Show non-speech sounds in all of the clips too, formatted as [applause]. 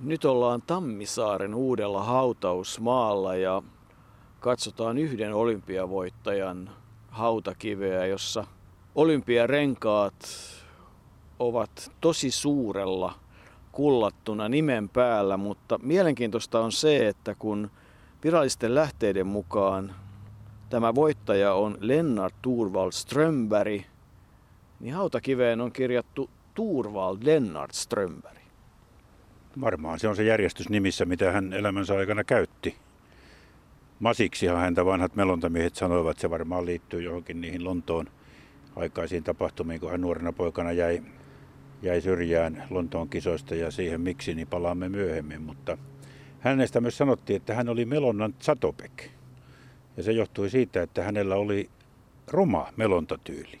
Nyt ollaan Tammisaaren uudella hautausmaalla ja katsotaan yhden olympiavoittajan hautakiveä, jossa olympiarenkaat ovat tosi suurella kullattuna nimen päällä, mutta mielenkiintoista on se, että kun virallisten lähteiden mukaan tämä voittaja on Lennart Turvald Strömberg, niin hautakiveen on kirjattu Turvald Lennart Strömberg. Varmaan se on se järjestys nimissä, mitä hän elämänsä aikana käytti. Masiksihan häntä vanhat melontamiehet sanoivat, että se varmaan liittyy johonkin niihin Lontoon aikaisiin tapahtumiin, kun hän nuorena poikana jäi, jäi syrjään Lontoon kisoista ja siihen miksi, niin palaamme myöhemmin. Mutta hänestä myös sanottiin, että hän oli melonnan Zatopek. Ja se johtui siitä, että hänellä oli ruma melontatyyli.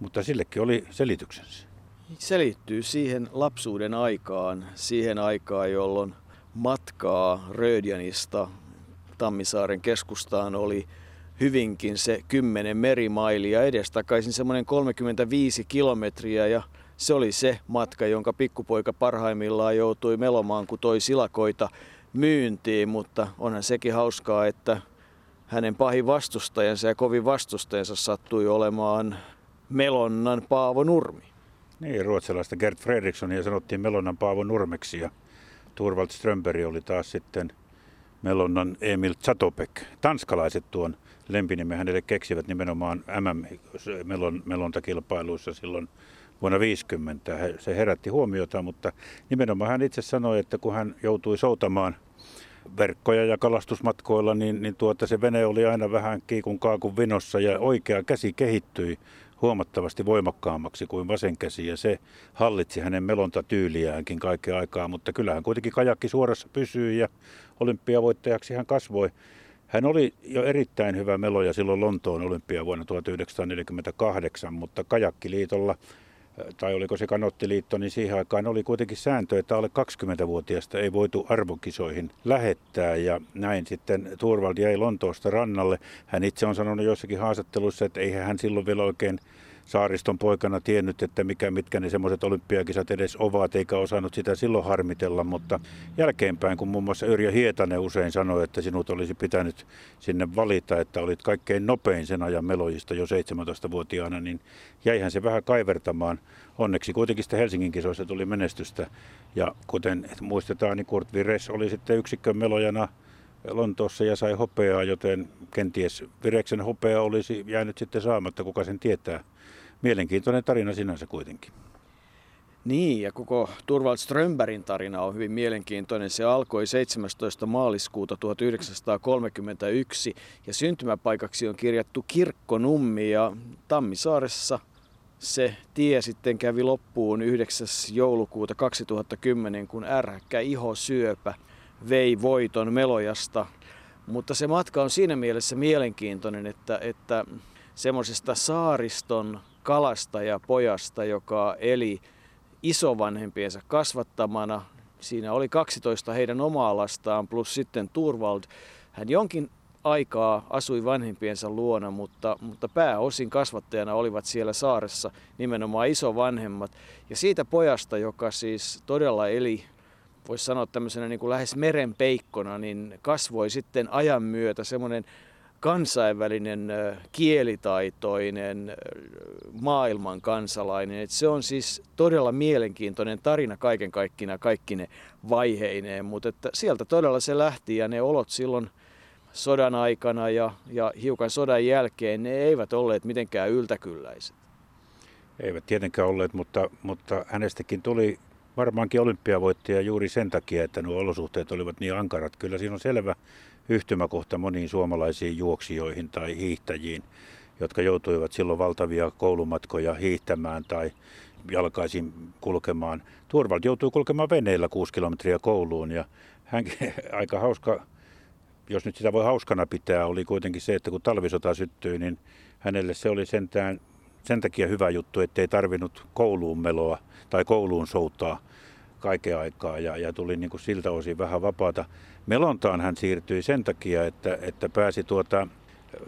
Mutta sillekin oli selityksensä selittyy siihen lapsuuden aikaan, siihen aikaan, jolloin matkaa Rödjanista Tammisaaren keskustaan oli hyvinkin se 10 merimailia edestakaisin semmoinen 35 kilometriä ja se oli se matka, jonka pikkupoika parhaimmillaan joutui melomaan, kun toi silakoita myyntiin, mutta onhan sekin hauskaa, että hänen pahin vastustajansa ja kovin vastustajansa sattui olemaan Melonnan Paavo Nurmi. Niin, ruotsalaista Gert Fredrikssonia sanottiin Melonnan Paavo Nurmeksi ja Turvald Strömberg oli taas sitten Melonnan Emil Zatopek. Tanskalaiset tuon lempinimen hänelle keksivät nimenomaan MM-melontakilpailuissa silloin vuonna 50. Se herätti huomiota, mutta nimenomaan hän itse sanoi, että kun hän joutui soutamaan verkkoja ja kalastusmatkoilla, niin, niin tuota, se vene oli aina vähän kiikun kaakun vinossa ja oikea käsi kehittyi huomattavasti voimakkaammaksi kuin vasen käsi ja se hallitsi hänen melontatyyliäänkin kaiken aikaa, mutta kyllähän kuitenkin kajakki suorassa pysyi ja olympiavoittajaksi hän kasvoi. Hän oli jo erittäin hyvä meloja silloin Lontoon olympia vuonna 1948, mutta kajakkiliitolla tai oliko se kanottiliitto, niin siihen aikaan oli kuitenkin sääntö, että alle 20-vuotiaasta ei voitu arvokisoihin lähettää ja näin sitten Turvald jäi Lontoosta rannalle. Hän itse on sanonut jossakin haastatteluissa, että eihän hän silloin vielä oikein saariston poikana tiennyt, että mikä, mitkä ne semmoiset olympiakisat edes ovat, eikä osannut sitä silloin harmitella, mutta jälkeenpäin, kun muun muassa Yrjö Hietanen usein sanoi, että sinut olisi pitänyt sinne valita, että olit kaikkein nopein sen ajan melojista jo 17-vuotiaana, niin jäihän se vähän kaivertamaan. Onneksi kuitenkin sitten Helsingin kisoissa tuli menestystä, ja kuten muistetaan, niin Kurt Vires oli sitten yksikön melojana Lontoossa ja sai hopeaa, joten kenties Vireksen hopea olisi jäänyt sitten saamatta, kuka sen tietää mielenkiintoinen tarina sinänsä kuitenkin. Niin, ja koko Turvald Strömbergin tarina on hyvin mielenkiintoinen. Se alkoi 17. maaliskuuta 1931 ja syntymäpaikaksi on kirjattu Kirkkonummi ja Tammisaaressa se tie sitten kävi loppuun 9. joulukuuta 2010, kun ärhäkkä ihosyöpä vei voiton Melojasta. Mutta se matka on siinä mielessä mielenkiintoinen, että, että semmoisesta saariston kalastajapojasta, joka eli isovanhempiensa kasvattamana. Siinä oli 12 heidän omaa lastaan plus sitten Turvald. Hän jonkin aikaa asui vanhempiensa luona, mutta, mutta pääosin kasvattajana olivat siellä saaressa nimenomaan isovanhemmat. Ja siitä pojasta, joka siis todella eli, voisi sanoa tämmöisenä niin kuin lähes merenpeikkona, niin kasvoi sitten ajan myötä semmoinen kansainvälinen kielitaitoinen maailman kansalainen. Et se on siis todella mielenkiintoinen tarina kaiken kaikkina kaikkine vaiheineen, mutta että sieltä todella se lähti ja ne olot silloin sodan aikana ja, ja hiukan sodan jälkeen, ne eivät olleet mitenkään yltäkylläiset. Eivät tietenkään olleet, mutta, mutta hänestäkin tuli varmaankin olympiavoittaja juuri sen takia, että nuo olosuhteet olivat niin ankarat. Kyllä siinä on selvä yhtymäkohta moniin suomalaisiin juoksijoihin tai hiihtäjiin, jotka joutuivat silloin valtavia koulumatkoja hiihtämään tai jalkaisin kulkemaan. Turvald joutui kulkemaan veneellä kuusi kilometriä kouluun ja hän [laughs] aika hauska, jos nyt sitä voi hauskana pitää, oli kuitenkin se, että kun talvisota syttyi, niin hänelle se oli sentään sen takia hyvä juttu, ettei tarvinnut kouluun meloa tai kouluun soutaa kaiken aikaa ja, ja tuli niin kuin siltä osin vähän vapaata. Melontaan hän siirtyi sen takia, että, että pääsi tuota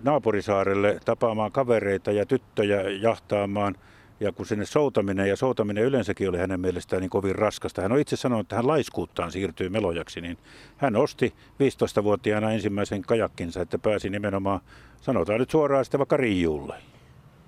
naapurisaarelle tapaamaan kavereita ja tyttöjä jahtaamaan ja kun sinne soutaminen ja soutaminen yleensäkin oli hänen mielestään niin kovin raskasta. Hän on itse sanonut, että hän laiskuuttaan siirtyy melojaksi, niin hän osti 15-vuotiaana ensimmäisen kajakkinsa, että pääsi nimenomaan, sanotaan nyt suoraan sitten vaikka Riijulle.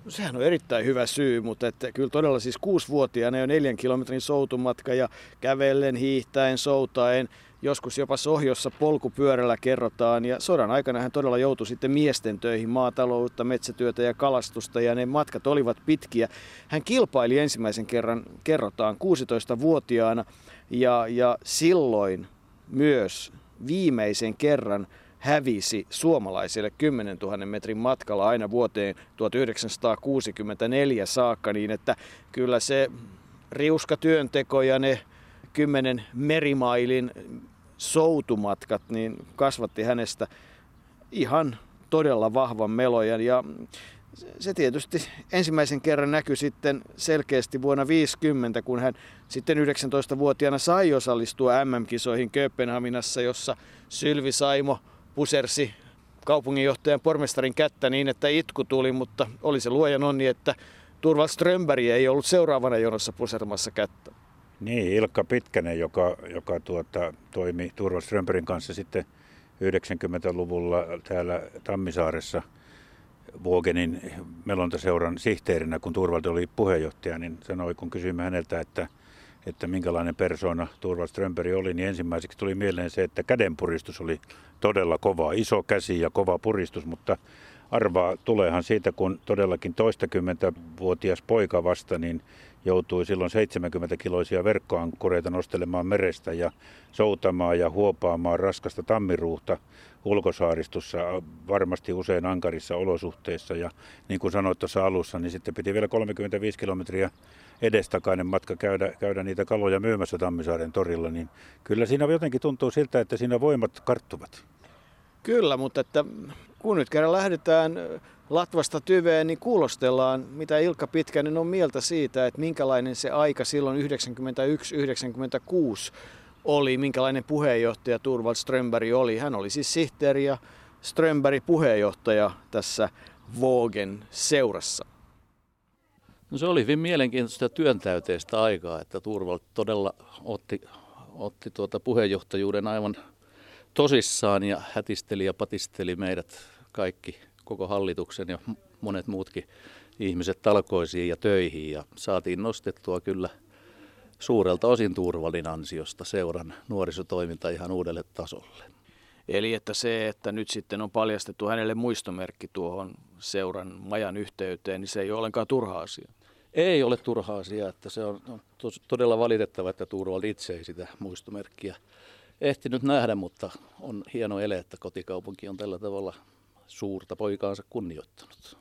Sehän on erittäin hyvä syy, mutta että kyllä todella siis kuusivuotiaana jo neljän kilometrin soutumatka ja kävellen, hiihtäen, soutaen, joskus jopa sohjossa polkupyörällä kerrotaan. Ja sodan aikana hän todella joutui sitten miesten töihin, maataloutta, metsätyötä ja kalastusta ja ne matkat olivat pitkiä. Hän kilpaili ensimmäisen kerran, kerrotaan, 16-vuotiaana ja, ja silloin myös viimeisen kerran hävisi suomalaisille 10 000 metrin matkalla aina vuoteen 1964 saakka, niin että kyllä se riuska työnteko ja ne 10 merimailin soutumatkat niin kasvatti hänestä ihan todella vahvan melojan. Ja se tietysti ensimmäisen kerran näkyi sitten selkeästi vuonna 50, kun hän sitten 19-vuotiaana sai osallistua MM-kisoihin Kööpenhaminassa, jossa Sylvi Saimo pusersi kaupunginjohtajan pormestarin kättä niin, että itku tuli, mutta oli se luojan onni, että Turval Strömberg ei ollut seuraavana jonossa pusermassa kättä. Niin, Ilkka Pitkänen, joka, joka tuota, toimi Turval Strömbergin kanssa sitten 90-luvulla täällä Tammisaaressa Vuogenin melontaseuran sihteerinä, kun Turvaldi oli puheenjohtaja, niin sanoi, kun kysyimme häneltä, että että minkälainen persona Turval Strömberg oli, niin ensimmäiseksi tuli mieleen se, että kädenpuristus oli todella kova, iso käsi ja kova puristus, mutta arvaa tuleehan siitä, kun todellakin toistakymmentä vuotias poika vasta, niin joutui silloin 70-kiloisia verkkoankkureita nostelemaan merestä ja soutamaan ja huopaamaan raskasta tammiruuhta ulkosaaristossa varmasti usein ankarissa olosuhteissa. Ja niin kuin sanoit tuossa alussa, niin sitten piti vielä 35 kilometriä edestakainen matka käydä, käydä niitä kaloja myymässä Tammisaaren torilla, niin kyllä siinä jotenkin tuntuu siltä, että siinä voimat karttuvat. Kyllä, mutta että kun nyt kerran lähdetään Latvasta tyveen, niin kuulostellaan, mitä Ilkka Pitkänen on mieltä siitä, että minkälainen se aika silloin 91-96 oli, minkälainen puheenjohtaja Turvald Strömberg oli. Hän oli siis sihteeri ja Strömberg puheenjohtaja tässä Vogen seurassa. No se oli hyvin mielenkiintoista työntäyteistä aikaa, että Turvald todella otti, otti tuota puheenjohtajuuden aivan tosissaan ja hätisteli ja patisteli meidät kaikki, koko hallituksen ja monet muutkin ihmiset talkoisiin ja töihin ja saatiin nostettua kyllä suurelta osin Turvalin ansiosta seuran nuorisotoiminta ihan uudelle tasolle. Eli että se, että nyt sitten on paljastettu hänelle muistomerkki tuohon seuran majan yhteyteen, niin se ei ole ollenkaan turha asia. Ei ole turha asia, että se on todella valitettava, että Turvald itse ei sitä muistomerkkiä ehtinyt nähdä, mutta on hieno ele, että kotikaupunki on tällä tavalla suurta poikaansa kunnioittanut.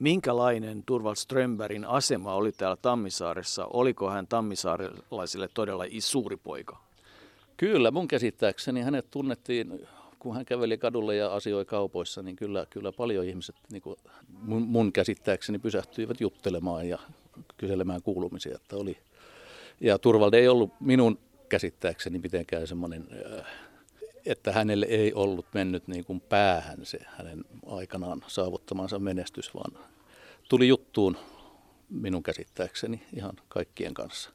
Minkälainen Turval Strömbergin asema oli täällä Tammisaaressa? Oliko hän tammisaarelaisille todella suuri poika? Kyllä, mun käsittääkseni hänet tunnettiin, kun hän käveli kadulla ja asioi kaupoissa, niin kyllä, kyllä paljon ihmiset niin kuin mun, mun käsittääkseni pysähtyivät juttelemaan ja kyselemään kuulumisia, että oli. Ja Turvald ei ollut minun käsittääkseni mitenkään semmoinen, äh, että hänelle ei ollut mennyt niin kuin päähän se hänen aikanaan saavuttamansa menestys, vaan tuli juttuun minun käsittääkseni ihan kaikkien kanssa.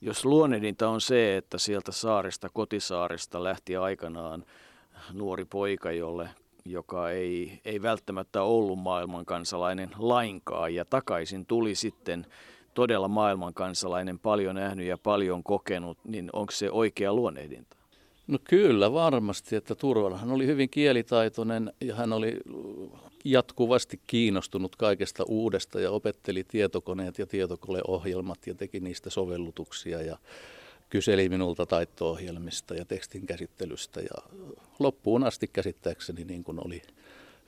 Jos luonnehdinta on se, että sieltä saaresta, kotisaaresta lähti aikanaan nuori poika, jolle, joka ei, ei välttämättä ollut maailmankansalainen lainkaan. Ja takaisin tuli sitten todella maailmankansalainen, paljon nähnyt ja paljon kokenut, niin onko se oikea luonnehdinta? No kyllä varmasti, että Turvalahan oli hyvin kielitaitoinen ja hän oli jatkuvasti kiinnostunut kaikesta uudesta ja opetteli tietokoneet ja tietokoneohjelmat ja teki niistä sovellutuksia ja kyseli minulta taitto-ohjelmista ja tekstin käsittelystä ja loppuun asti käsittääkseni niin kuin oli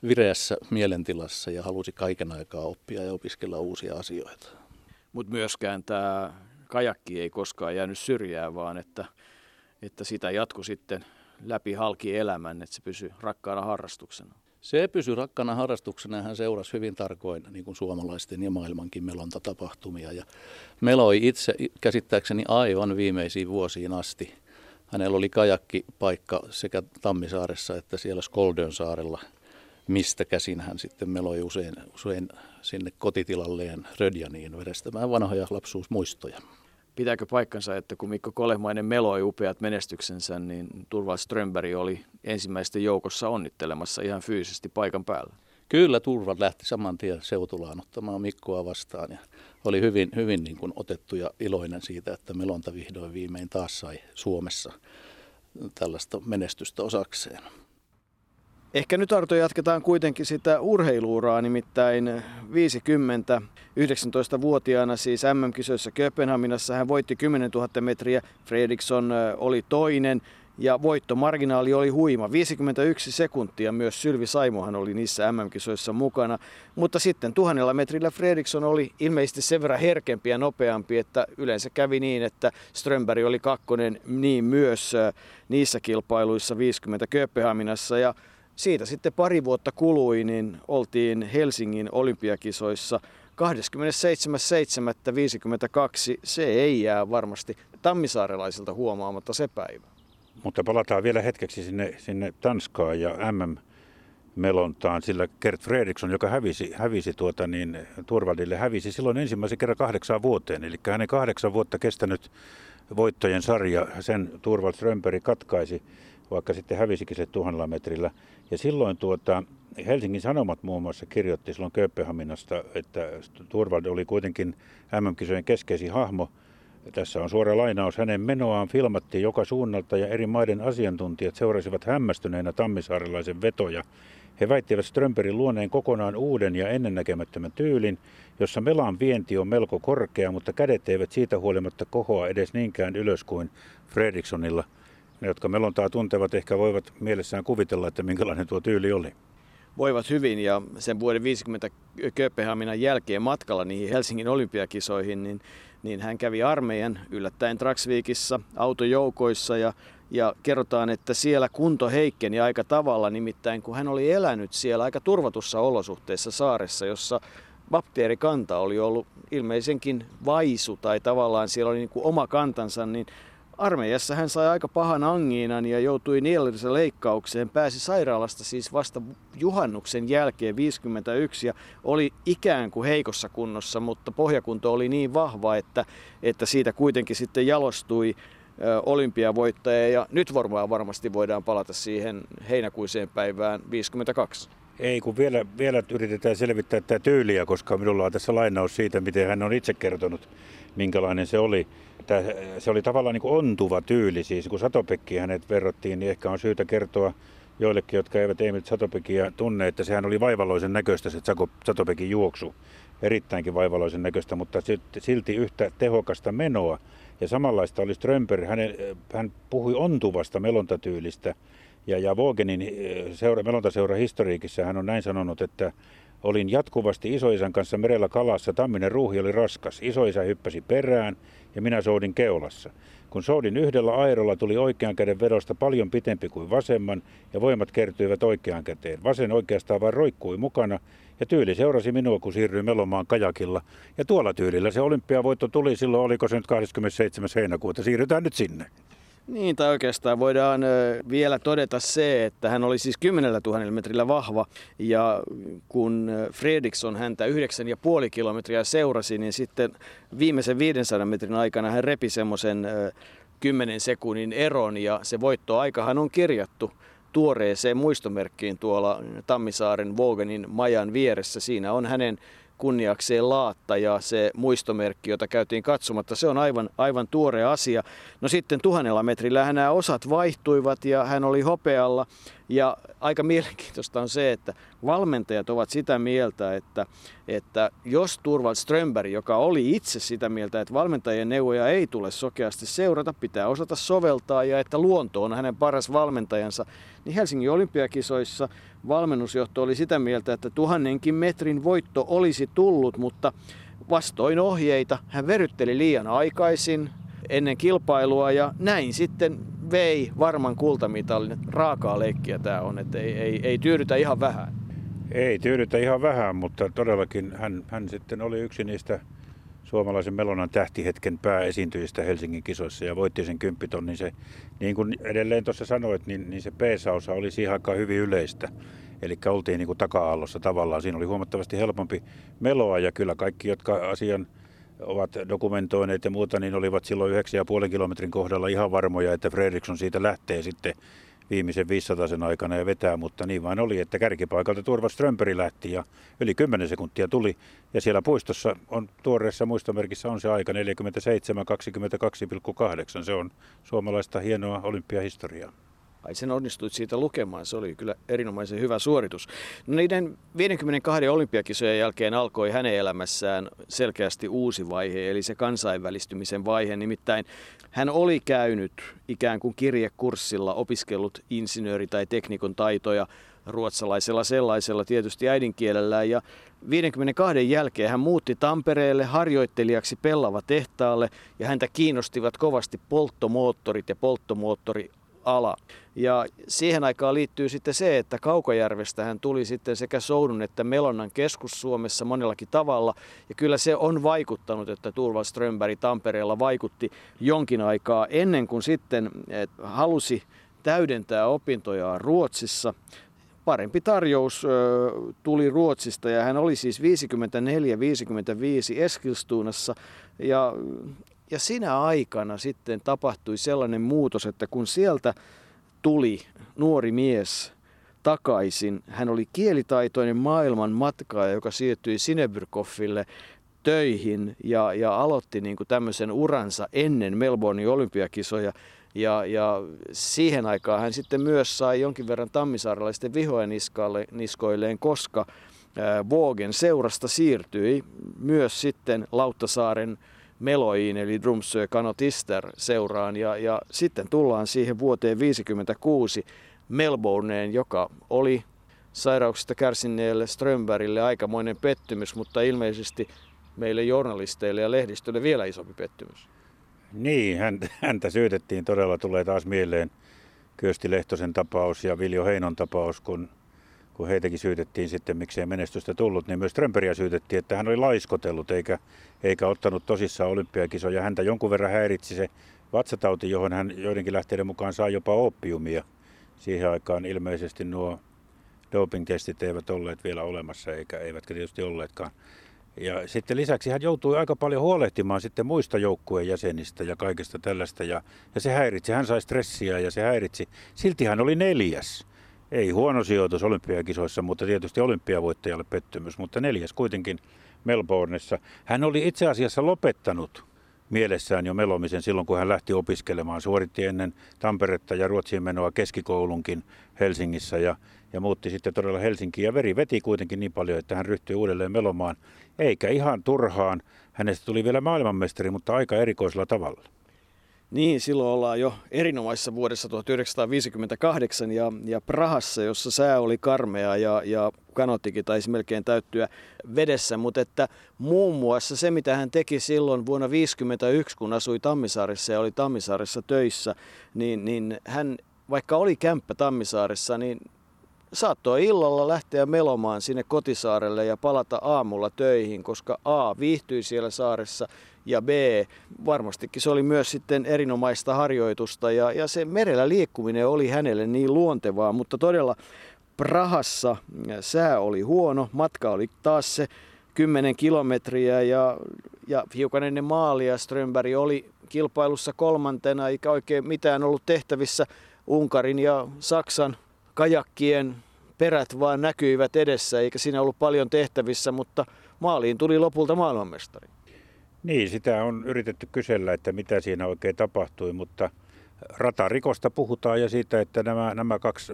vireässä mielentilassa ja halusi kaiken aikaa oppia ja opiskella uusia asioita. Mutta myöskään tämä kajakki ei koskaan jäänyt syrjään, vaan että, että sitä jatku sitten läpi halki elämän, että se pysyi rakkaana harrastuksena. Se pysyi rakkana harrastuksena hän seurasi hyvin tarkoin niin kuin suomalaisten ja maailmankin melontatapahtumia. Ja meloi itse käsittääkseni aivan viimeisiin vuosiin asti. Hänellä oli kajakkipaikka sekä Tammisaaressa että siellä Skoldön saarella mistä käsin hän sitten meloi usein, usein sinne kotitilalleen Rödjaniin verestämään vanhoja lapsuusmuistoja. Pitääkö paikkansa, että kun Mikko Kolehmainen meloi upeat menestyksensä, niin Turval Strömberg oli ensimmäisten joukossa onnittelemassa ihan fyysisesti paikan päällä? Kyllä Turval lähti saman tien seutulaan ottamaan Mikkoa vastaan ja oli hyvin, hyvin niin kuin otettu ja iloinen siitä, että melonta vihdoin viimein taas sai Suomessa tällaista menestystä osakseen. Ehkä nyt Arto jatketaan kuitenkin sitä urheiluuraa, nimittäin 50 19-vuotiaana siis MM-kisoissa Kööpenhaminassa hän voitti 10 000 metriä, Fredriksson oli toinen ja voittomarginaali oli huima. 51 sekuntia myös Sylvi Saimohan oli niissä MM-kisoissa mukana. Mutta sitten tuhannella metrillä Fredriksson oli ilmeisesti sen verran herkempi ja nopeampi, että yleensä kävi niin, että Strömberg oli kakkonen niin myös niissä kilpailuissa 50 Kööpenhaminassa. Ja siitä sitten pari vuotta kului, niin oltiin Helsingin olympiakisoissa 27.7.52. Se ei jää varmasti tammisaarelaisilta huomaamatta se päivä. Mutta palataan vielä hetkeksi sinne, sinne Tanskaan ja MM melontaan, sillä Kert Fredriksson, joka hävisi, hävisi tuota niin, Turvaldille, hävisi silloin ensimmäisen kerran kahdeksaan vuoteen. Eli hänen kahdeksan vuotta kestänyt voittojen sarja, sen Turvald Strömberg katkaisi, vaikka sitten hävisikin se tuhannella metrillä. Ja silloin tuota, Helsingin Sanomat muun muassa kirjoitti silloin Kööpenhaminasta, että Turvald oli kuitenkin MM-kisojen keskeisin hahmo – tässä on suora lainaus. Hänen menoaan filmattiin joka suunnalta ja eri maiden asiantuntijat seurasivat hämmästyneenä tammisaarelaisen vetoja. He väittivät Strömperin luoneen kokonaan uuden ja ennennäkemättömän tyylin, jossa melan vienti on melko korkea, mutta kädet eivät siitä huolimatta kohoa edes niinkään ylös kuin Fredrikssonilla. Ne, jotka melontaa tuntevat, ehkä voivat mielessään kuvitella, että minkälainen tuo tyyli oli. Voivat hyvin ja sen vuoden 50 Kööpenhaminan jälkeen matkalla niihin Helsingin olympiakisoihin, niin niin hän kävi armeijan yllättäen Traksviikissa autojoukoissa ja, ja kerrotaan, että siellä kunto heikkeni aika tavalla, nimittäin kun hän oli elänyt siellä aika turvatussa olosuhteissa saaressa, jossa bakteerikanta oli ollut ilmeisenkin vaisu tai tavallaan siellä oli niin kuin oma kantansa, niin Armeijassa hän sai aika pahan angiinan ja joutui nielulliseen leikkaukseen. Pääsi sairaalasta siis vasta juhannuksen jälkeen 51 ja oli ikään kuin heikossa kunnossa, mutta pohjakunto oli niin vahva, että, että siitä kuitenkin sitten jalostui olympiavoittaja ja nyt varmaan varmasti voidaan palata siihen heinäkuiseen päivään 52. Ei, kun vielä, vielä yritetään selvittää tätä tyyliä, koska minulla on tässä lainaus siitä, miten hän on itse kertonut, minkälainen se oli. Tämä, se oli tavallaan niin kuin ontuva tyyli, siis kun Satopekki hänet verrattiin, niin ehkä on syytä kertoa joillekin, jotka eivät Emil Satopekia tunne, että sehän oli vaivalloisen näköistä se Satopekin juoksu. Erittäinkin vaivalloisen näköistä, mutta silti yhtä tehokasta menoa. Ja samanlaista oli Strömper, hän, hän puhui ontuvasta melontatyylistä. Ja, ja Vogenin eh, seura, melontaseura historiikissa hän on näin sanonut, että Olin jatkuvasti isoisän kanssa merellä kalassa, tamminen ruuhi oli raskas. Isoisä hyppäsi perään ja minä soudin keulassa. Kun soudin yhdellä airolla, tuli oikean käden vedosta paljon pitempi kuin vasemman ja voimat kertyivät oikeaan käteen. Vasen oikeastaan vain roikkui mukana ja tyyli seurasi minua, kun siirryin melomaan kajakilla. Ja tuolla tyylillä se olympiavoitto tuli silloin, oliko se nyt 27. heinäkuuta. Siirrytään nyt sinne. Niin, tai oikeastaan voidaan vielä todeta se, että hän oli siis 10 000 metrillä vahva ja kun Fredriksson häntä 9,5 kilometriä seurasi, niin sitten viimeisen 500 metrin aikana hän repi semmoisen 10 sekunnin eron ja se voittoaikahan on kirjattu tuoreeseen muistomerkkiin tuolla Tammisaaren Vogenin majan vieressä. Siinä on hänen kunniakseen laatta ja se muistomerkki, jota käytiin katsomatta, se on aivan, aivan tuore asia. No sitten tuhannella metrillä nämä osat vaihtuivat ja hän oli hopealla ja aika mielenkiintoista on se, että valmentajat ovat sitä mieltä, että, että jos Turvald Strömberg, joka oli itse sitä mieltä, että valmentajien neuvoja ei tule sokeasti seurata, pitää osata soveltaa ja että luonto on hänen paras valmentajansa, niin Helsingin olympiakisoissa valmennusjohto oli sitä mieltä, että tuhannenkin metrin voitto olisi tullut, mutta vastoin ohjeita hän verytteli liian aikaisin ennen kilpailua ja näin sitten vei varman kultamitalin. Raakaa leikkiä tämä on, että ei, ei, ei tyydytä ihan vähän. Ei tyydytä ihan vähän, mutta todellakin hän, hän sitten oli yksi niistä suomalaisen Melonan tähtihetken pääesiintyjistä Helsingin kisoissa ja voitti sen kymppitonnin. Se, niin kuin edelleen tuossa sanoit, niin, niin se peesausa oli siihen aikaan hyvin yleistä. Eli oltiin niin kuin taka-aallossa tavallaan. Siinä oli huomattavasti helpompi meloa ja kyllä kaikki, jotka asian ovat dokumentoineet ja muuta, niin olivat silloin 9,5 kilometrin kohdalla ihan varmoja, että Fredriksson siitä lähtee sitten viimeisen 500 sen aikana ja vetää, mutta niin vain oli, että kärkipaikalta Turva Strömperi lähti ja yli 10 sekuntia tuli. Ja siellä puistossa on tuoreessa muistomerkissä on se aika 47.22,8. Se on suomalaista hienoa olympiahistoriaa. Ai sen onnistuit siitä lukemaan, se oli kyllä erinomaisen hyvä suoritus. No niiden 52 olympiakisojen jälkeen alkoi hänen elämässään selkeästi uusi vaihe, eli se kansainvälistymisen vaihe. Nimittäin hän oli käynyt ikään kuin kirjekurssilla, opiskellut insinööri- tai teknikon taitoja ruotsalaisella sellaisella tietysti äidinkielellä. Ja 52 jälkeen hän muutti Tampereelle harjoittelijaksi Pellava tehtaalle ja häntä kiinnostivat kovasti polttomoottorit ja polttomoottori ala. Ja siihen aikaan liittyy sitten se, että Kaukajärvestä hän tuli sitten sekä Soudun että Melonnan keskus Suomessa monellakin tavalla. Ja kyllä se on vaikuttanut, että Turval Strömberg Tampereella vaikutti jonkin aikaa ennen kuin sitten halusi täydentää opintojaan Ruotsissa. Parempi tarjous ö, tuli Ruotsista ja hän oli siis 54-55 Eskilstunassa ja ja sinä aikana sitten tapahtui sellainen muutos, että kun sieltä tuli nuori mies takaisin, hän oli kielitaitoinen maailman matkaaja, joka siirtyi Sinebrykoffille töihin ja, ja aloitti niin kuin tämmöisen uransa ennen Melbournein olympiakisoja. Ja, ja siihen aikaan hän sitten myös sai jonkin verran tammisaaralaisten vihoja niskoilleen, koska Vogen seurasta siirtyi myös sitten Lauttasaaren Meloiin eli Drumsö Kanotister seuraan ja, ja sitten tullaan siihen vuoteen 1956 Melbourneen, joka oli sairauksista kärsineelle Strömbergille aikamoinen pettymys, mutta ilmeisesti meille journalisteille ja lehdistölle vielä isompi pettymys. Niin, häntä syytettiin todella, tulee taas mieleen Kyösti Lehtosen tapaus ja Viljo Heinon tapaus, kun kun heitäkin syytettiin sitten, miksei menestystä tullut, niin myös Trömperiä syytettiin, että hän oli laiskotellut eikä, eikä ottanut tosissaan olympiakisoja. Häntä jonkun verran häiritsi se vatsatauti, johon hän joidenkin lähteiden mukaan saa jopa oppiumia. Siihen aikaan ilmeisesti nuo doping-testit eivät olleet vielä olemassa, eikä eivätkä tietysti olleetkaan. Ja sitten lisäksi hän joutui aika paljon huolehtimaan sitten muista joukkueen jäsenistä ja kaikesta tällaista. Ja, ja se häiritsi, hän sai stressiä ja se häiritsi. Silti hän oli neljäs. Ei huono sijoitus olympiakisoissa, mutta tietysti olympiavoittajalle pettymys, mutta neljäs kuitenkin Melbourneissa. Hän oli itse asiassa lopettanut mielessään jo melomisen silloin, kun hän lähti opiskelemaan. Suoritti ennen Tamperetta ja Ruotsiin menoa keskikoulunkin Helsingissä ja, ja muutti sitten todella Helsinkiin. Ja veri veti kuitenkin niin paljon, että hän ryhtyi uudelleen melomaan. Eikä ihan turhaan. Hänestä tuli vielä maailmanmestari, mutta aika erikoisella tavalla. Niin, silloin ollaan jo erinomaisessa vuodessa 1958 ja, ja Prahassa, jossa sää oli karmea ja, ja kanottikin taisi melkein täyttyä vedessä, mutta että muun muassa se, mitä hän teki silloin vuonna 1951, kun asui Tammisaaressa ja oli Tammisaaressa töissä, niin, niin hän, vaikka oli kämppä Tammisaaressa, niin saattoi illalla lähteä melomaan sinne kotisaarelle ja palata aamulla töihin, koska A viihtyi siellä saaressa ja B varmastikin se oli myös sitten erinomaista harjoitusta ja, ja se merellä liikkuminen oli hänelle niin luontevaa, mutta todella Prahassa sää oli huono, matka oli taas se 10 kilometriä ja, ja hiukan ennen maalia Strömberg oli kilpailussa kolmantena, eikä oikein mitään ollut tehtävissä. Unkarin ja Saksan kajakkien perät vaan näkyivät edessä, eikä siinä ollut paljon tehtävissä, mutta maaliin tuli lopulta maailmanmestari. Niin, sitä on yritetty kysellä, että mitä siinä oikein tapahtui, mutta ratarikosta puhutaan ja siitä, että nämä, nämä kaksi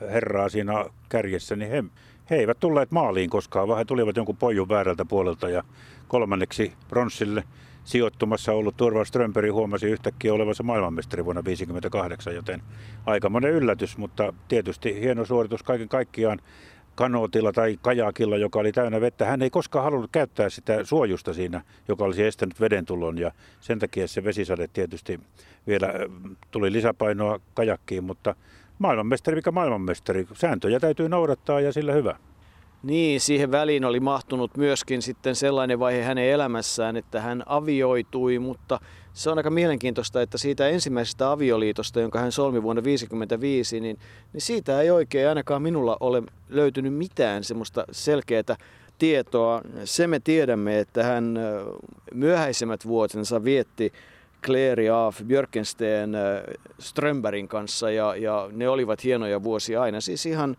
herraa siinä kärjessä, niin he, he eivät tulleet maaliin koskaan, vaan he tulivat jonkun pojun väärältä puolelta ja kolmanneksi pronssille sijoittumassa ollut Turva Strömperi huomasi yhtäkkiä olevansa maailmanmestari vuonna 1958, joten aikamoinen yllätys, mutta tietysti hieno suoritus kaiken kaikkiaan kanootilla tai kajakilla, joka oli täynnä vettä. Hän ei koskaan halunnut käyttää sitä suojusta siinä, joka olisi estänyt veden tulon ja sen takia se vesisade tietysti vielä tuli lisäpainoa kajakkiin, mutta maailmanmestari mikä maailmanmestari. Sääntöjä täytyy noudattaa ja sillä hyvä. Niin, siihen väliin oli mahtunut myöskin sitten sellainen vaihe hänen elämässään, että hän avioitui, mutta se on aika mielenkiintoista, että siitä ensimmäisestä avioliitosta, jonka hän solmi vuonna 1955, niin, niin siitä ei oikein ainakaan minulla ole löytynyt mitään semmoista selkeää tietoa. Se me tiedämme, että hän myöhäisemmät vuotensa vietti Claire Af Björkensten Strömbergin kanssa ja, ja ne olivat hienoja vuosia aina, siis ihan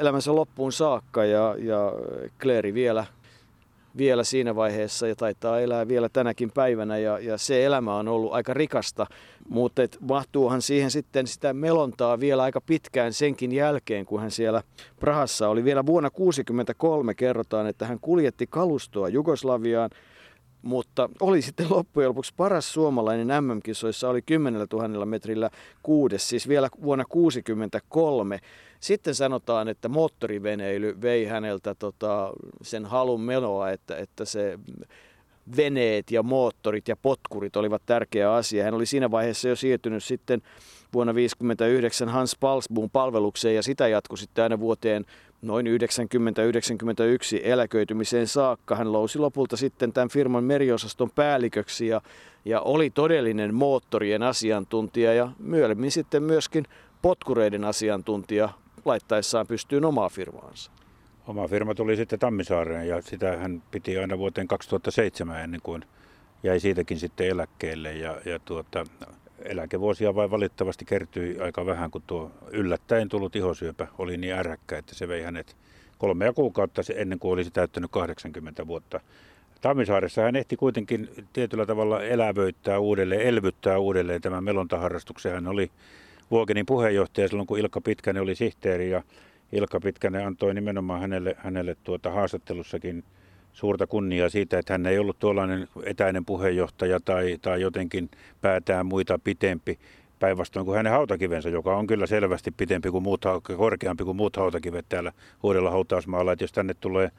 elämänsä loppuun saakka ja, ja Claire vielä vielä siinä vaiheessa ja taitaa elää vielä tänäkin päivänä ja, ja se elämä on ollut aika rikasta, mutta et mahtuuhan siihen sitten sitä melontaa vielä aika pitkään senkin jälkeen, kun hän siellä Prahassa oli. Vielä vuonna 1963 kerrotaan, että hän kuljetti kalustoa Jugoslaviaan, mutta oli sitten loppujen lopuksi paras suomalainen MM-kisoissa, oli 10 000 metrillä kuudes, siis vielä vuonna 1963. Sitten sanotaan, että moottoriveneily vei häneltä tota, sen halun menoa, että, että se veneet ja moottorit ja potkurit olivat tärkeä asia. Hän oli siinä vaiheessa jo siirtynyt sitten vuonna 1959 Hans Palsbuun palvelukseen ja sitä jatkui sitten aina vuoteen noin 90-91 eläköitymiseen saakka. Hän lousi lopulta sitten tämän firman meriosaston päälliköksi ja, ja oli todellinen moottorien asiantuntija ja myöhemmin sitten myöskin potkureiden asiantuntija laittaessaan pystyyn omaa firmaansa. Oma firma tuli sitten Tammisaareen ja sitä hän piti aina vuoteen 2007 ennen kuin jäi siitäkin sitten eläkkeelle. Ja, ja tuota, eläkevuosia vain valitettavasti kertyi aika vähän, kun tuo yllättäen tullut ihosyöpä oli niin ärhäkkä, että se vei hänet kolmea kuukautta ennen kuin olisi täyttänyt 80 vuotta. Tammisaaressa hän ehti kuitenkin tietyllä tavalla elävöittää uudelleen, elvyttää uudelleen tämän melontaharrastuksen. Hän oli Vuogenin puheenjohtaja silloin, kun Ilkka Pitkänen oli sihteeri ja Ilkka Pitkänen antoi nimenomaan hänelle, hänelle tuota haastattelussakin suurta kunniaa siitä, että hän ei ollut tuollainen etäinen puheenjohtaja tai, tai jotenkin päätään muita pitempi. Päinvastoin kuin hänen hautakivensä, joka on kyllä selvästi pitempi kuin muut, korkeampi kuin muut hautakivet täällä Uudella hautausmaalla. Että jos tänne tulee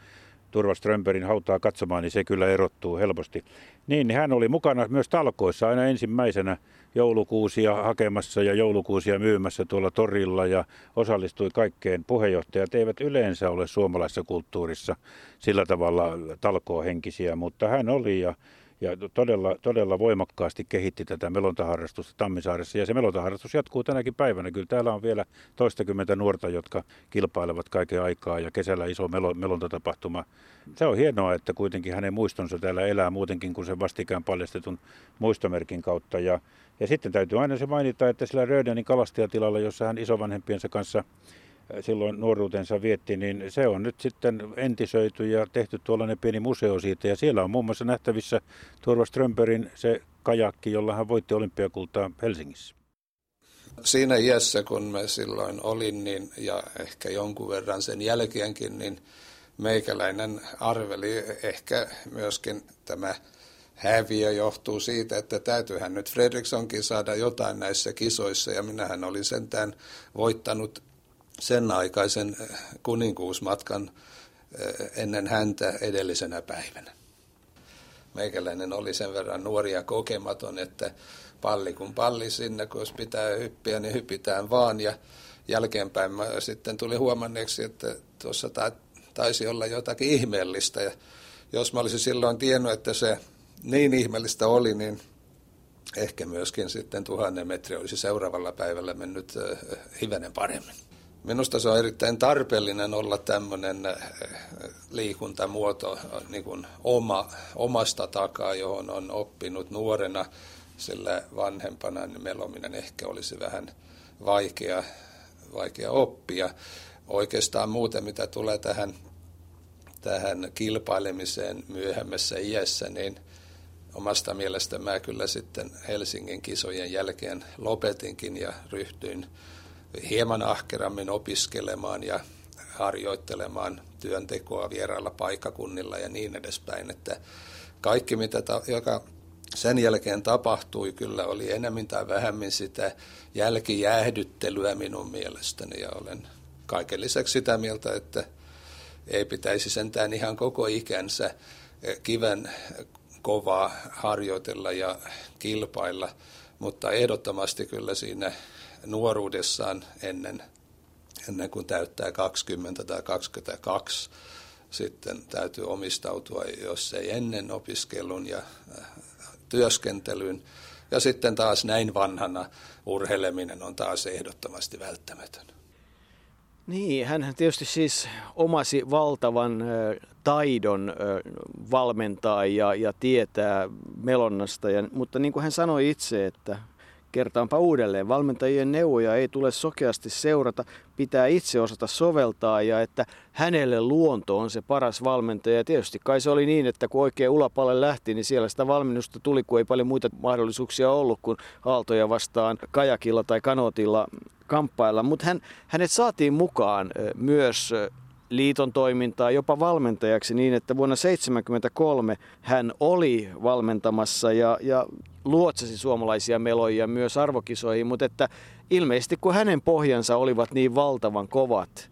Turva Strömberin hautaa katsomaan, niin se kyllä erottuu helposti. Niin, niin hän oli mukana myös talkoissa aina ensimmäisenä joulukuusia hakemassa ja joulukuusia myymässä tuolla torilla ja osallistui kaikkeen. Puheenjohtajat eivät yleensä ole suomalaisessa kulttuurissa sillä tavalla talkoohenkisiä, mutta hän oli ja ja todella, todella voimakkaasti kehitti tätä melontaharrastusta Tammisaaressa. Ja se melontaharrastus jatkuu tänäkin päivänä. Kyllä täällä on vielä toistakymmentä nuorta, jotka kilpailevat kaiken aikaa ja kesällä iso melo, melontatapahtuma. Se on hienoa, että kuitenkin hänen muistonsa täällä elää muutenkin kuin sen vastikään paljastetun muistomerkin kautta. Ja, ja sitten täytyy aina se mainita, että sillä Rödenin kalastajatilalla, jossa hän isovanhempiensa kanssa silloin nuoruutensa vietti, niin se on nyt sitten entisöity ja tehty tuollainen pieni museo siitä. Ja siellä on muun muassa nähtävissä Turva Strömberin se kajakki, jolla hän voitti olympiakultaa Helsingissä. Siinä iässä, kun mä silloin olin, niin, ja ehkä jonkun verran sen jälkeenkin, niin meikäläinen arveli ehkä myöskin tämä häviö johtuu siitä, että täytyyhän nyt Fredrikssonkin saada jotain näissä kisoissa, ja minähän olin sentään voittanut sen aikaisen eh, kuninkuusmatkan eh, ennen häntä edellisenä päivänä. Meikäläinen oli sen verran nuori ja kokematon, että palli kun palli sinne, kun jos pitää hyppiä, niin hypitään vaan. Ja jälkeenpäin mä sitten tuli huomanneeksi, että tuossa taisi olla jotakin ihmeellistä. Ja jos mä olisin silloin tiennyt, että se niin ihmeellistä oli, niin ehkä myöskin sitten tuhannen metri olisi seuraavalla päivällä mennyt hivenen paremmin. Minusta se on erittäin tarpeellinen olla tämmöinen liikuntamuoto niin kuin oma, omasta takaa, johon on oppinut nuorena, sillä vanhempana niin melominen ehkä olisi vähän vaikea, vaikea oppia. Oikeastaan muuten, mitä tulee tähän, tähän kilpailemiseen myöhemmässä iässä, niin omasta mielestä mä kyllä sitten Helsingin kisojen jälkeen lopetinkin ja ryhtyin hieman ahkerammin opiskelemaan ja harjoittelemaan työntekoa vierailla paikkakunnilla ja niin edespäin. Että kaikki, mitä ta- joka sen jälkeen tapahtui, kyllä oli enemmän tai vähemmän sitä jälkijäähdyttelyä minun mielestäni ja olen kaiken lisäksi sitä mieltä, että ei pitäisi sentään ihan koko ikänsä kiven kovaa harjoitella ja kilpailla, mutta ehdottomasti kyllä siinä nuoruudessaan ennen, ennen kuin täyttää 20 tai 22. Sitten täytyy omistautua, jos ei ennen opiskelun ja äh, työskentelyn, Ja sitten taas näin vanhana urheileminen on taas ehdottomasti välttämätön. Niin, hän tietysti siis omasi valtavan taidon valmentaa ja, ja tietää melonnasta, ja, mutta niin kuin hän sanoi itse, että Kertaanpa uudelleen, valmentajien neuvoja ei tule sokeasti seurata, pitää itse osata soveltaa ja että hänelle luonto on se paras valmentaja. Ja tietysti kai se oli niin, että kun oikein ulapalle lähti, niin siellä sitä valmennusta tuli, kun ei paljon muita mahdollisuuksia ollut kuin aaltoja vastaan kajakilla tai kanotilla kamppailla. Mutta hän, hänet saatiin mukaan myös liiton toimintaa jopa valmentajaksi niin, että vuonna 1973 hän oli valmentamassa ja, ja luotsasi suomalaisia meloja myös arvokisoihin, mutta että ilmeisesti kun hänen pohjansa olivat niin valtavan kovat,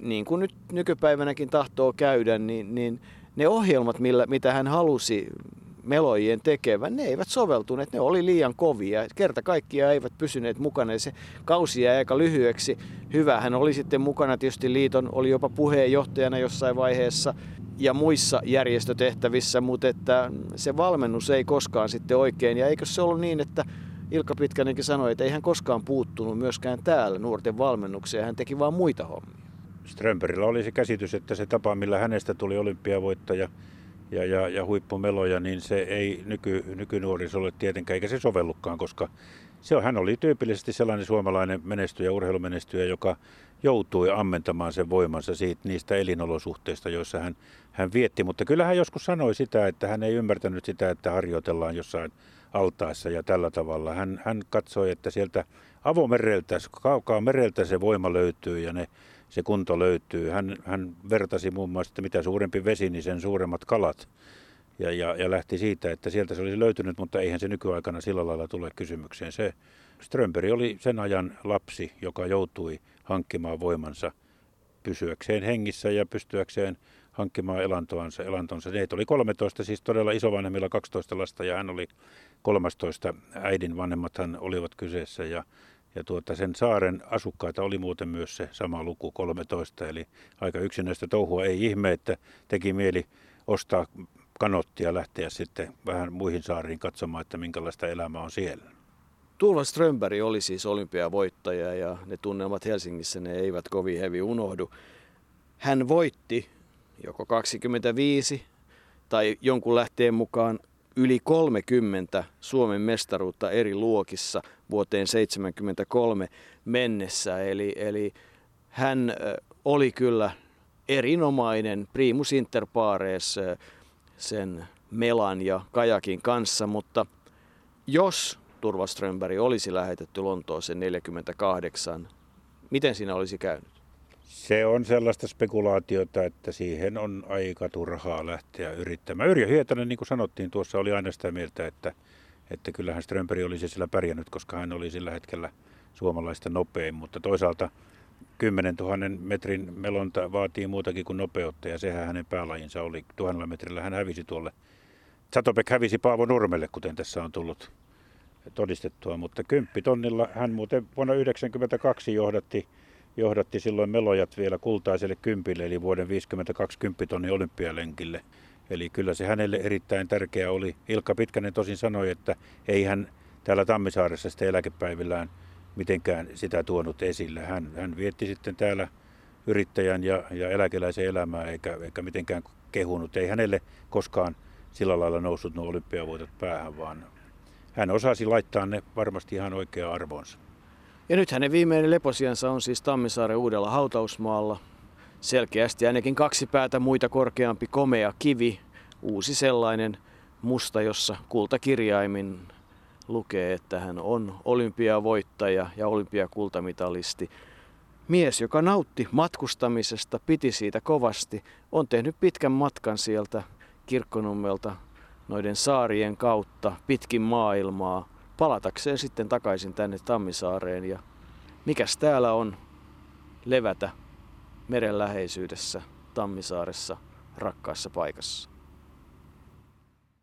niin kuin nyt nykypäivänäkin tahtoo käydä, niin, niin ne ohjelmat, millä, mitä hän halusi melojien tekevän, ne eivät soveltuneet, ne oli liian kovia. Kerta kaikkia eivät pysyneet mukana ja se kausi jäi aika lyhyeksi. Hyvä hän oli sitten mukana, tietysti liiton oli jopa puheenjohtajana jossain vaiheessa ja muissa järjestötehtävissä, mutta että se valmennus ei koskaan sitten oikein. Ja eikö se ollut niin, että Ilkka Pitkänenkin sanoi, että ei hän koskaan puuttunut myöskään täällä nuorten valmennukseen, hän teki vaan muita hommia. Strömberillä oli se käsitys, että se tapa, millä hänestä tuli olympiavoittaja ja, ja, ja huippumeloja, niin se ei nyky, nykynuorisolle tietenkään, eikä se sovellukkaan, koska se on, hän oli tyypillisesti sellainen suomalainen menestyjä, urheilumenestyjä, joka joutui ammentamaan sen voimansa siitä, niistä elinolosuhteista, joissa hän, hän vietti. Mutta kyllä hän joskus sanoi sitä, että hän ei ymmärtänyt sitä, että harjoitellaan jossain altaassa ja tällä tavalla. Hän, hän katsoi, että sieltä avomereltä, kaukaa mereltä se voima löytyy ja ne, se kunto löytyy. Hän, hän vertasi muun muassa, että mitä suurempi vesi, niin sen suuremmat kalat. Ja, ja, ja lähti siitä, että sieltä se olisi löytynyt, mutta eihän se nykyaikana sillä lailla tule kysymykseen. Se Strömberi oli sen ajan lapsi, joka joutui hankkimaan voimansa pysyäkseen hengissä ja pystyäkseen hankkimaan elantonsa. elantonsa. Neitä oli 13, siis todella isovanhemmilla 12 lasta ja hän oli 13. Äidin vanhemmathan olivat kyseessä ja, ja tuota, sen saaren asukkaita oli muuten myös se sama luku 13, eli aika yksinäistä touhua. Ei ihme, että teki mieli ostaa kanottia lähteä sitten vähän muihin saariin katsomaan, että minkälaista elämää on siellä. Tuula Strömberg oli siis olympiavoittaja ja ne tunnelmat Helsingissä ne eivät kovin hevi unohdu. Hän voitti joko 25 tai jonkun lähteen mukaan yli 30 Suomen mestaruutta eri luokissa vuoteen 1973 mennessä. Eli, eli hän oli kyllä erinomainen primus inter pares sen Melan ja Kajakin kanssa, mutta jos Turva Strömberg olisi lähetetty Lontooseen 48, miten siinä olisi käynyt? Se on sellaista spekulaatiota, että siihen on aika turhaa lähteä yrittämään. Yrjö Hietanen, niin kuin sanottiin tuossa, oli aina sitä mieltä, että, että kyllähän Strömberg olisi sillä pärjännyt, koska hän oli sillä hetkellä suomalaista nopein, mutta toisaalta 10 000 metrin melonta vaatii muutakin kuin nopeutta ja sehän hänen päälajinsa oli. Tuhannella metrillä hän hävisi tuolle. Satopek hävisi Paavo Nurmelle, kuten tässä on tullut todistettua, mutta kymppitonnilla hän muuten vuonna 1992 johdatti, johdatti silloin melojat vielä kultaiselle kympille, eli vuoden 52 kymppitonnin olympialenkille. Eli kyllä se hänelle erittäin tärkeä oli. Ilkka Pitkänen tosin sanoi, että ei hän täällä Tammisaaressa sitten eläkepäivillään mitenkään sitä tuonut esille. Hän, hän vietti sitten täällä yrittäjän ja, ja eläkeläisen elämää eikä, eikä mitenkään kehunut. Ei hänelle koskaan sillä lailla noussut nuo olympiavoitot päähän, vaan hän osasi laittaa ne varmasti ihan oikea arvoonsa. Ja nyt hänen viimeinen leposiansa on siis Tammisaaren uudella hautausmaalla. Selkeästi ainakin kaksi päätä muita korkeampi komea kivi, uusi sellainen musta, jossa kultakirjaimin lukee, että hän on olympiavoittaja ja olympiakultamitalisti. Mies, joka nautti matkustamisesta, piti siitä kovasti, on tehnyt pitkän matkan sieltä Kirkkonummelta noiden saarien kautta pitkin maailmaa palatakseen sitten takaisin tänne Tammisaareen. Ja mikäs täällä on levätä meren läheisyydessä Tammisaaressa rakkaassa paikassa.